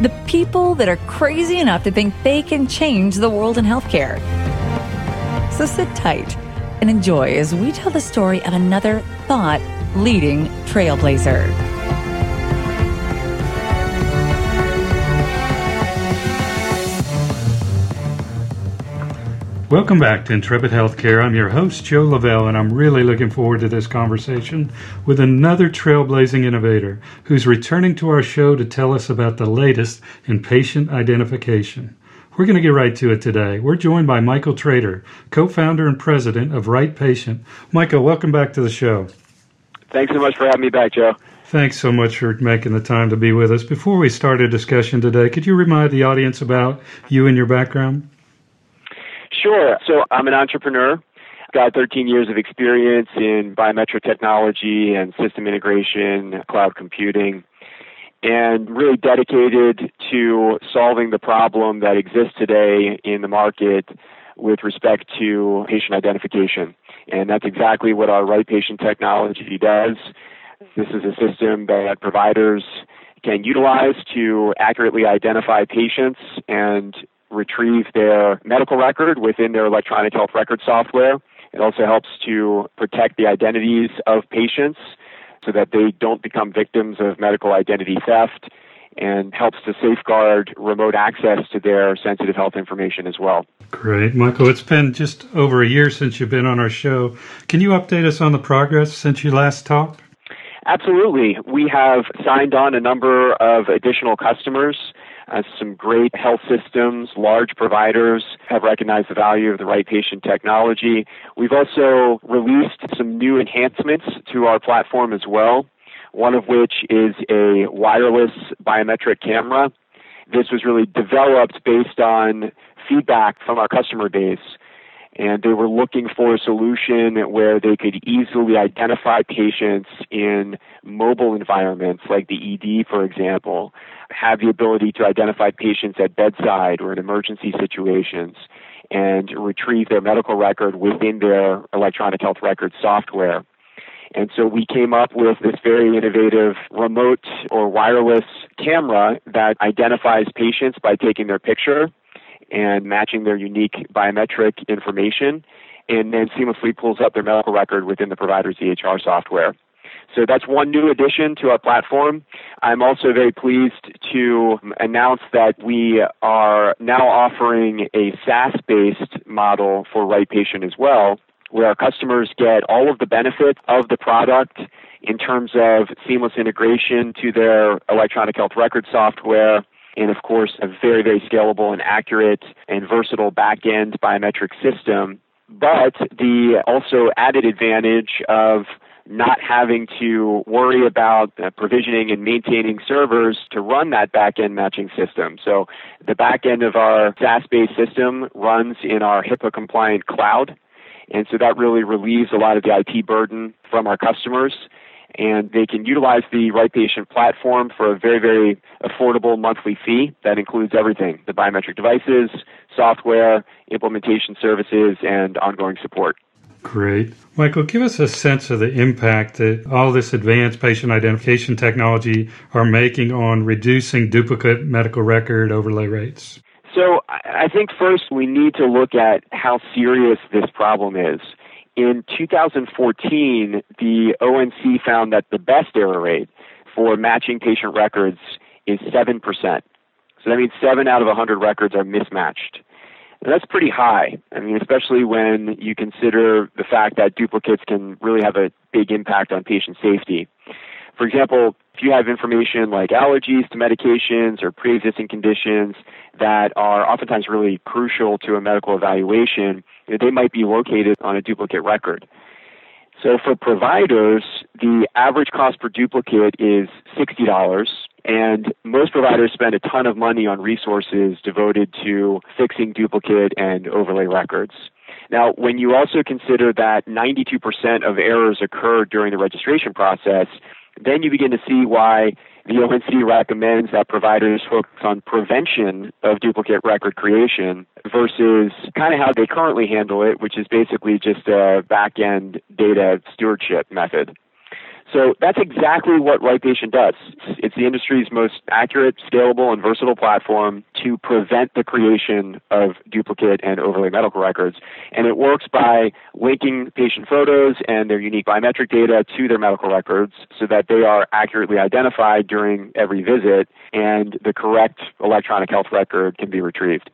the people that are crazy enough to think they can change the world in healthcare. So sit tight and enjoy as we tell the story of another thought leading trailblazer. Welcome back to Intrepid Healthcare. I'm your host, Joe Lavelle, and I'm really looking forward to this conversation with another trailblazing innovator who's returning to our show to tell us about the latest in patient identification. We're going to get right to it today. We're joined by Michael Trader, co founder and president of Right Patient. Michael, welcome back to the show. Thanks so much for having me back, Joe. Thanks so much for making the time to be with us. Before we start a discussion today, could you remind the audience about you and your background? Sure. So I'm an entrepreneur. Got 13 years of experience in biometric technology and system integration, cloud computing, and really dedicated to solving the problem that exists today in the market with respect to patient identification. And that's exactly what our Right Patient technology does. This is a system that providers can utilize to accurately identify patients and retrieve their medical record within their electronic health record software. It also helps to protect the identities of patients so that they don't become victims of medical identity theft and helps to safeguard remote access to their sensitive health information as well. Great. Michael, it's been just over a year since you've been on our show. Can you update us on the progress since you last talked? Absolutely. We have signed on a number of additional customers uh, some great health systems, large providers have recognized the value of the right patient technology. We've also released some new enhancements to our platform as well, one of which is a wireless biometric camera. This was really developed based on feedback from our customer base and they were looking for a solution where they could easily identify patients in mobile environments like the ED, for example, have the ability to identify patients at bedside or in emergency situations and retrieve their medical record within their electronic health record software. And so we came up with this very innovative remote or wireless camera that identifies patients by taking their picture and matching their unique biometric information, and then seamlessly pulls up their medical record within the provider's EHR software. So that's one new addition to our platform. I'm also very pleased to announce that we are now offering a SaaS based model for Right Patient as well, where our customers get all of the benefits of the product in terms of seamless integration to their electronic health record software and of course a very, very scalable and accurate and versatile back-end biometric system. But the also added advantage of not having to worry about uh, provisioning and maintaining servers to run that back-end matching system. So the back-end of our SaaS-based system runs in our HIPAA-compliant cloud, and so that really relieves a lot of the IT burden from our customers and they can utilize the Right Patient platform for a very, very affordable monthly fee that includes everything the biometric devices, software, implementation services, and ongoing support. Great. Michael, give us a sense of the impact that all this advanced patient identification technology are making on reducing duplicate medical record overlay rates. So, I think first we need to look at how serious this problem is. In 2014, the ONC found that the best error rate for matching patient records is 7%. So that means 7 out of 100 records are mismatched. And that's pretty high. I mean, especially when you consider the fact that duplicates can really have a big impact on patient safety. For example, if you have information like allergies to medications or pre existing conditions that are oftentimes really crucial to a medical evaluation, they might be located on a duplicate record. So for providers, the average cost per duplicate is $60 and most providers spend a ton of money on resources devoted to fixing duplicate and overlay records. Now, when you also consider that 92% of errors occur during the registration process, then you begin to see why the ONC recommends that providers focus on prevention of duplicate record creation versus kind of how they currently handle it, which is basically just a back end data stewardship method. So that's exactly what RightPatient does. It's the industry's most accurate, scalable, and versatile platform to prevent the creation of duplicate and overlay medical records. And it works by linking patient photos and their unique biometric data to their medical records so that they are accurately identified during every visit and the correct electronic health record can be retrieved.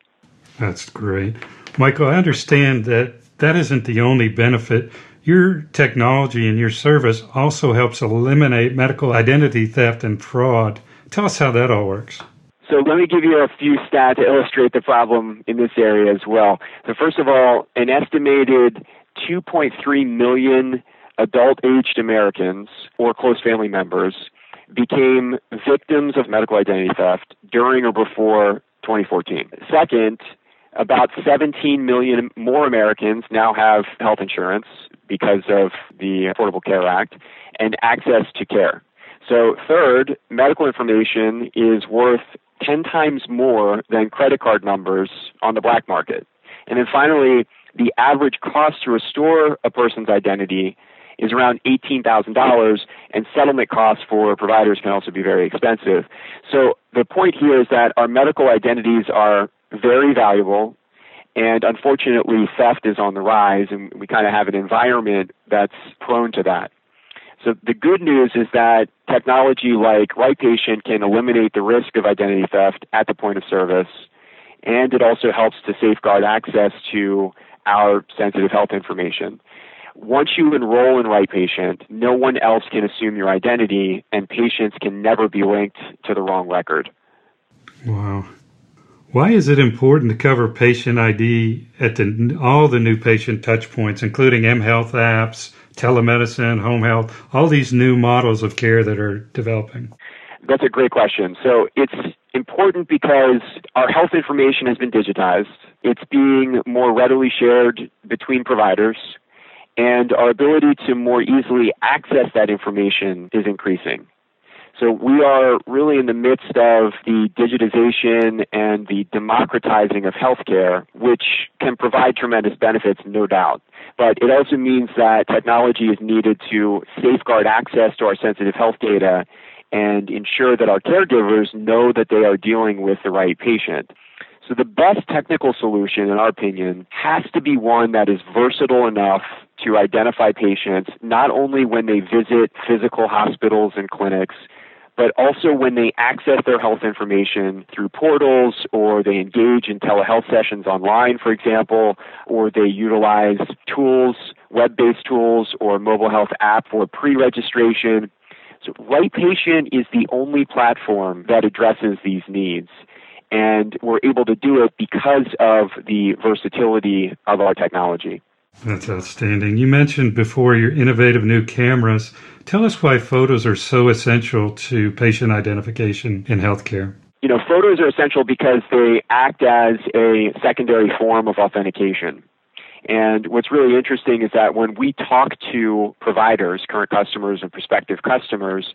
That's great. Michael, I understand that that isn't the only benefit your technology and your service also helps eliminate medical identity theft and fraud. Tell us how that all works. So let me give you a few stats to illustrate the problem in this area as well. So first of all, an estimated 2.3 million adult-aged Americans or close family members became victims of medical identity theft during or before 2014. Second, about 17 million more Americans now have health insurance because of the Affordable Care Act and access to care. So, third, medical information is worth 10 times more than credit card numbers on the black market. And then finally, the average cost to restore a person's identity is around $18,000, and settlement costs for providers can also be very expensive. So the point here is that our medical identities are very valuable. And unfortunately, theft is on the rise, and we kind of have an environment that's prone to that. So the good news is that technology like RightPatient can eliminate the risk of identity theft at the point of service, and it also helps to safeguard access to our sensitive health information. Once you enroll in RightPatient, no one else can assume your identity, and patients can never be linked to the wrong record. Wow. Why is it important to cover patient ID at the, all the new patient touchpoints, including mHealth apps, telemedicine, home health, all these new models of care that are developing? That's a great question. So it's important because our health information has been digitized. It's being more readily shared between providers, and our ability to more easily access that information is increasing. So we are really in the midst of the digitization and the democratizing of healthcare, which can provide tremendous benefits, no doubt. But it also means that technology is needed to safeguard access to our sensitive health data and ensure that our caregivers know that they are dealing with the right patient. So the best technical solution, in our opinion, has to be one that is versatile enough to identify patients not only when they visit physical hospitals and clinics, but also when they access their health information through portals or they engage in telehealth sessions online, for example, or they utilize tools, web based tools, or mobile health app for pre registration. So, RightPatient is the only platform that addresses these needs. And we're able to do it because of the versatility of our technology. That's outstanding. You mentioned before your innovative new cameras. Tell us why photos are so essential to patient identification in healthcare. You know, photos are essential because they act as a secondary form of authentication. And what's really interesting is that when we talk to providers, current customers and prospective customers,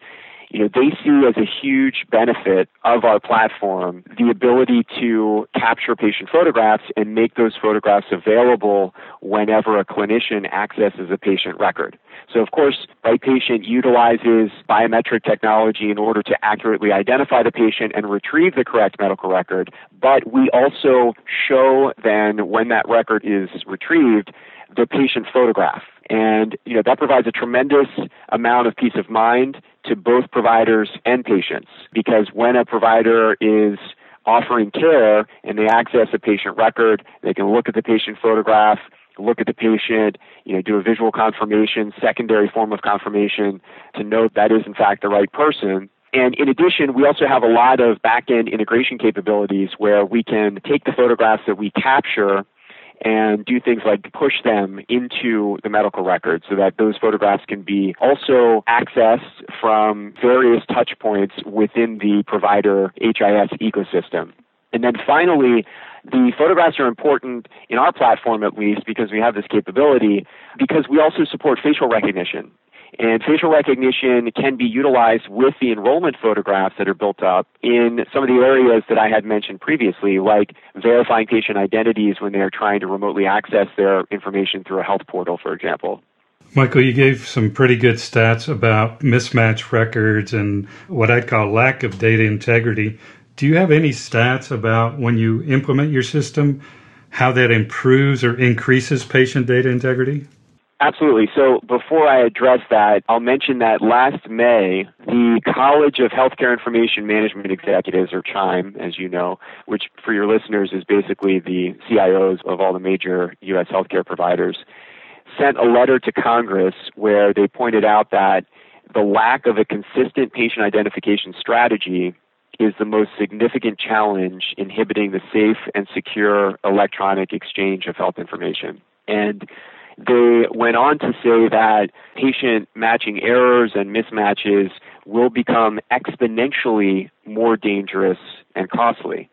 you know, they see as a huge benefit of our platform the ability to capture patient photographs and make those photographs available whenever a clinician accesses a patient record. So, of course, RightPatient utilizes biometric technology in order to accurately identify the patient and retrieve the correct medical record, but we also show then when that record is retrieved the patient photograph. And you know that provides a tremendous amount of peace of mind to both providers and patients because when a provider is offering care and they access a patient record, they can look at the patient photograph, look at the patient, you know, do a visual confirmation, secondary form of confirmation to note that is in fact the right person. And in addition, we also have a lot of back end integration capabilities where we can take the photographs that we capture and do things like push them into the medical record so that those photographs can be also accessed from various touch points within the provider HIS ecosystem. And then finally, the photographs are important in our platform at least because we have this capability because we also support facial recognition. And facial recognition can be utilized with the enrollment photographs that are built up in some of the areas that I had mentioned previously, like verifying patient identities when they are trying to remotely access their information through a health portal, for example. Michael, you gave some pretty good stats about mismatch records and what I'd call lack of data integrity. Do you have any stats about when you implement your system, how that improves or increases patient data integrity? Absolutely. So before I address that, I'll mention that last May, the College of Healthcare Information Management Executives, or CHIME, as you know, which for your listeners is basically the CIOs of all the major U.S. healthcare providers, sent a letter to Congress where they pointed out that the lack of a consistent patient identification strategy is the most significant challenge inhibiting the safe and secure electronic exchange of health information. And they went on to say that patient matching errors and mismatches will become exponentially more dangerous and costly.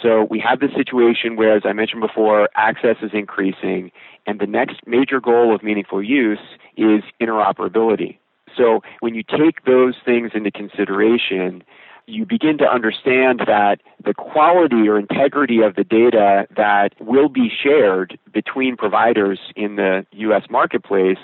So we have this situation where, as I mentioned before, access is increasing, and the next major goal of meaningful use is interoperability. So when you take those things into consideration, you begin to understand that the quality or integrity of the data that will be shared between providers in the US marketplace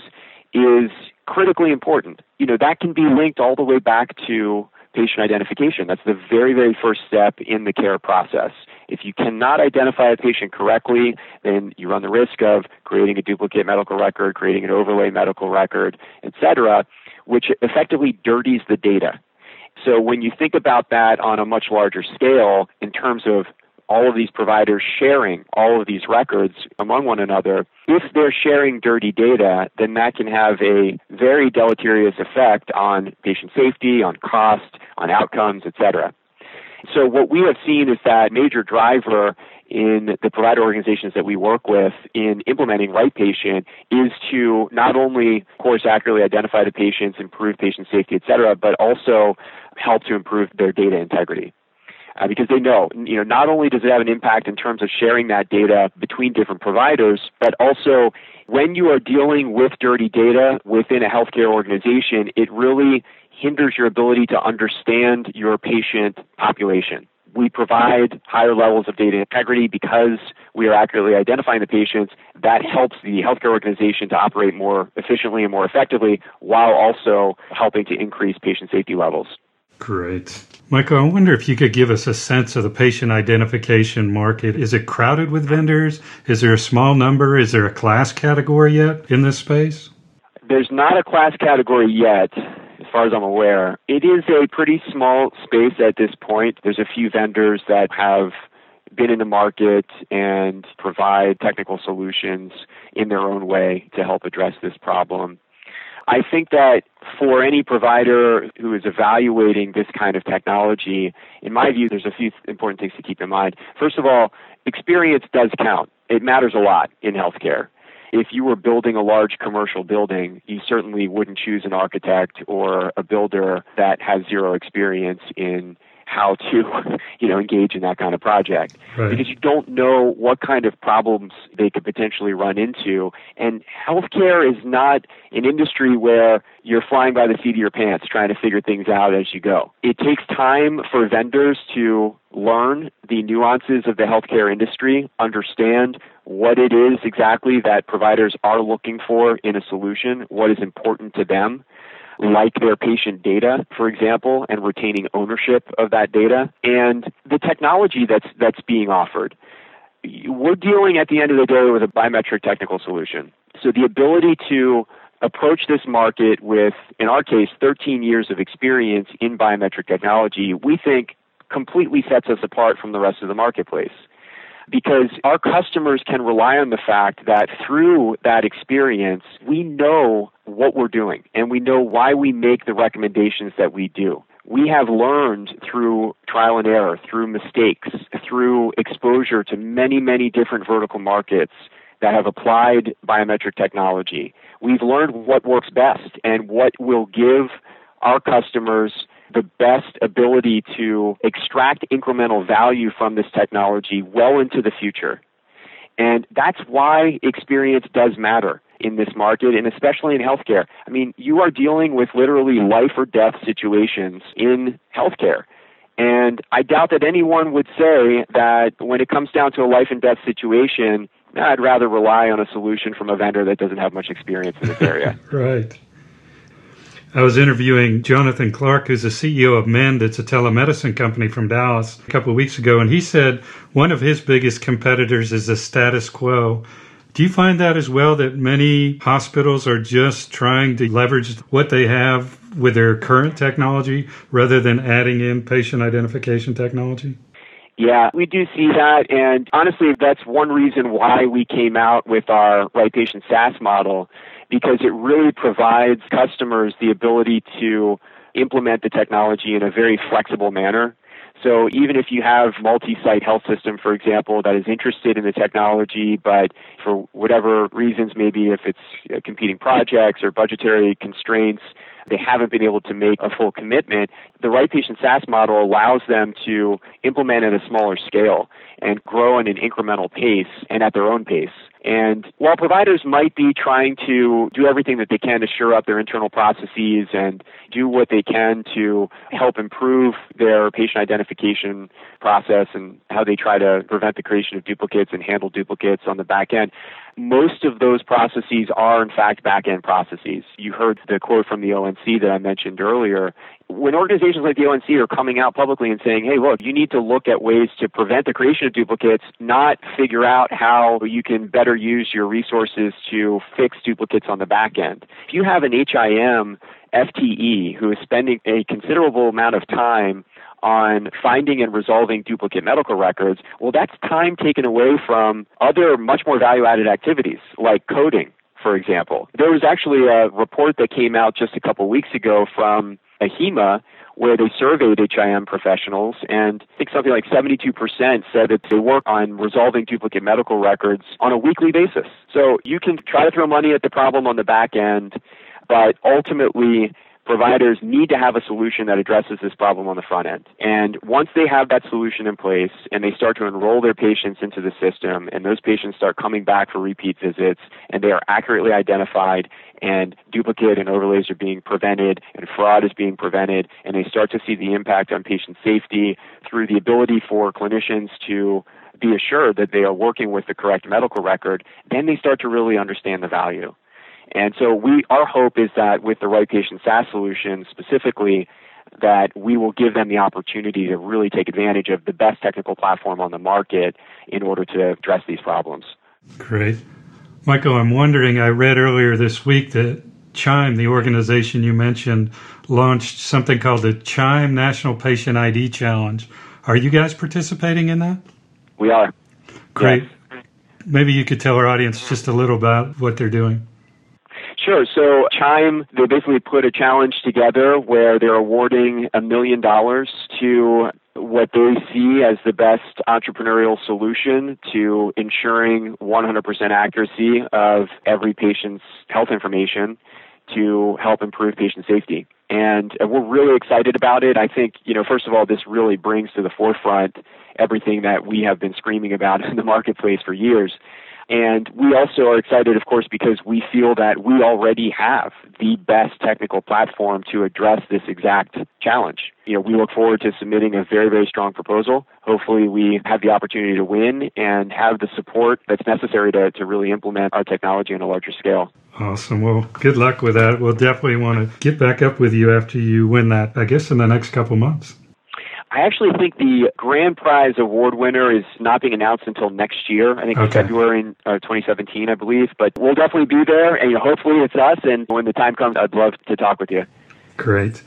is critically important. You know, that can be linked all the way back to patient identification. That's the very, very first step in the care process. If you cannot identify a patient correctly, then you run the risk of creating a duplicate medical record, creating an overlay medical record, etc., which effectively dirties the data. So when you think about that on a much larger scale in terms of all of these providers sharing all of these records among one another, if they're sharing dirty data, then that can have a very deleterious effect on patient safety, on cost, on outcomes, etc. So what we have seen is that major driver in the provider organizations that we work with in implementing Right Patient is to not only, of course, accurately identify the patients, improve patient safety, et cetera, but also help to improve their data integrity. Uh, because they know, you know, not only does it have an impact in terms of sharing that data between different providers, but also when you are dealing with dirty data within a healthcare organization, it really hinders your ability to understand your patient population. We provide higher levels of data integrity because we are accurately identifying the patients. That helps the healthcare organization to operate more efficiently and more effectively while also helping to increase patient safety levels. Great. Michael, I wonder if you could give us a sense of the patient identification market. Is it crowded with vendors? Is there a small number? Is there a class category yet in this space? There's not a class category yet as far as I'm aware. It is a pretty small space at this point. There's a few vendors that have been in the market and provide technical solutions in their own way to help address this problem. I think that for any provider who is evaluating this kind of technology, in my view, there's a few important things to keep in mind. First of all, experience does count. It matters a lot in healthcare if you were building a large commercial building, you certainly wouldn't choose an architect or a builder that has zero experience in how to, you know, engage in that kind of project right. because you don't know what kind of problems they could potentially run into. And healthcare is not an industry where you're flying by the seat of your pants trying to figure things out as you go. It takes time for vendors to learn the nuances of the healthcare industry, understand what it is exactly that providers are looking for in a solution, what is important to them mm-hmm. like their patient data, for example, and retaining ownership of that data, and the technology that's that's being offered. We're dealing at the end of the day with a biometric technical solution. So the ability to approach this market with, in our case, 13 years of experience in biometric technology, we think completely sets us apart from the rest of the marketplace because our customers can rely on the fact that through that experience, we know what we're doing and we know why we make the recommendations that we do. We have learned through trial and error, through mistakes, through exposure to many, many different vertical markets that have applied biometric technology. We've learned what works best and what will give our customers the best ability to extract incremental value from this technology well into the future. And that's why experience does matter in this market and especially in healthcare. I mean, you are dealing with literally life or death situations in healthcare. And I doubt that anyone would say that when it comes down to a life and death situation, I'd rather rely on a solution from a vendor that doesn't have much experience in this area. right. I was interviewing Jonathan Clark, who's the CEO of Mend. It's a telemedicine company from Dallas a couple of weeks ago. And he said one of his biggest competitors is the status quo. Do you find that as well that many hospitals are just trying to leverage what they have with their current technology rather than adding in patient identification technology? Yeah, we do see that. And honestly, that's one reason why we came out with our Right Patient SaaS model because it really provides customers the ability to implement the technology in a very flexible manner. So even if you have multi-site health system, for example, that is interested in the technology, but for whatever reasons, maybe if it's competing projects or budgetary constraints, they haven't been able to make a full commitment, the Right Patient SaaS model allows them to implement at a smaller scale and grow in an incremental pace and at their own pace. And while providers might be trying to do everything that they can to shore up their internal processes and do what they can to help improve their patient identification process and how they try to prevent the creation of duplicates and handle duplicates on the back end, most of those processes are in fact back end processes. You heard the quote from the ONC that I mentioned earlier when organizations like the ONC are coming out publicly and saying, hey, look, you need to look at ways to prevent the creation of duplicates, not figure out how you can better use your resources to fix duplicates on the back end. If you have an HIM FTE who is spending a considerable amount of time on finding and resolving duplicate medical records, well, that's time taken away from other much more value added activities like coding, for example. There was actually a report that came out just a couple weeks ago from AHIMA where they surveyed HIM professionals, and I think something like 72% said that they work on resolving duplicate medical records on a weekly basis. So you can try to throw money at the problem on the back end, but ultimately providers need to have a solution that addresses this problem on the front end. And once they have that solution in place and they start to enroll their patients into the system and those patients start coming back for repeat visits and they are accurately identified and duplicate and overlays are being prevented and fraud is being prevented and they start to see the impact on patient safety through the ability for clinicians to be assured that they are working with the correct medical record, then they start to really understand the value. And so we, our hope is that with the Right Patient SaaS solution specifically, that we will give them the opportunity to really take advantage of the best technical platform on the market in order to address these problems. Great. Michael, I'm wondering, I read earlier this week that Chime, the organization you mentioned, launched something called the Chime National Patient ID Challenge. Are you guys participating in that? We are. Great. Yes. Maybe you could tell our audience just a little about what they're doing. Sure. So Chime, they basically put a challenge together where they're awarding a million dollars to what they see as the best entrepreneurial solution to ensuring 100% accuracy of every patient's health information to help improve patient safety. And uh, we're really excited about it. I think, you know, first of all, this really brings to the forefront everything that we have been screaming about in the marketplace for years. And we also are excited, of course, because we feel that we already have the best technical platform to address this exact challenge. You know, we look forward to submitting a very, very strong proposal. Hopefully we have the opportunity to win and have the support that's necessary to, to really implement our technology on a larger scale. Awesome. Well, good luck with that. We'll definitely want to get back up with you after you win that, I guess, in the next couple months. I actually think the grand prize award winner is not being announced until next year. I think okay. February in, uh, 2017, I believe. But we'll definitely be there, and hopefully it's us. And when the time comes, I'd love to talk with you. Great.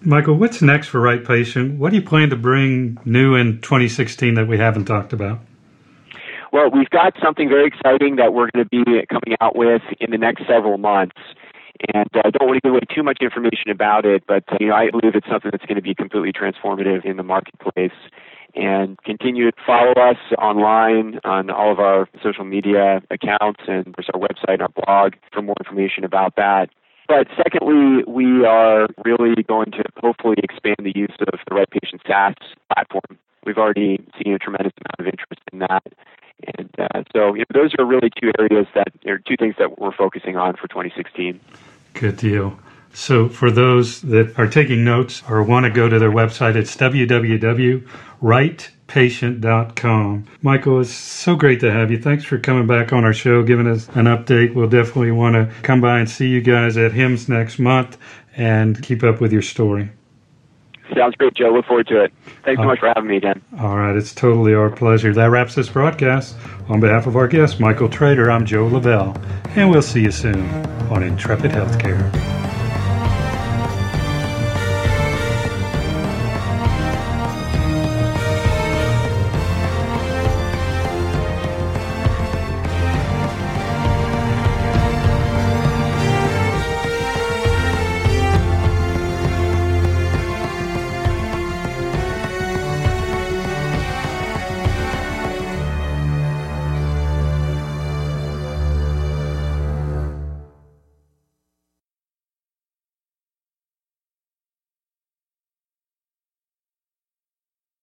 Michael, what's next for Right Patient? What do you plan to bring new in 2016 that we haven't talked about? Well, we've got something very exciting that we're going to be coming out with in the next several months. And I don't want to give away too much information about it, but uh, you know, I believe it's something that's going to be completely transformative in the marketplace. and continue to follow us online on all of our social media accounts and there's our website and our blog for more information about that. But secondly, we are really going to hopefully expand the use of the Right Patient SaaS platform. We've already seen a tremendous amount of interest in that. And uh, so you know, those are really two areas that are two things that we're focusing on for 2016. Good deal. So, for those that are taking notes or want to go to their website, it's www.rightpatient.com. Michael, it's so great to have you. Thanks for coming back on our show, giving us an update. We'll definitely want to come by and see you guys at HIMSS next month and keep up with your story. Sounds great, Joe. Look forward to it. Thanks so uh, much for having me again. All right, it's totally our pleasure. That wraps this broadcast. On behalf of our guest, Michael Trader, I'm Joe Lavelle, and we'll see you soon on Intrepid Healthcare.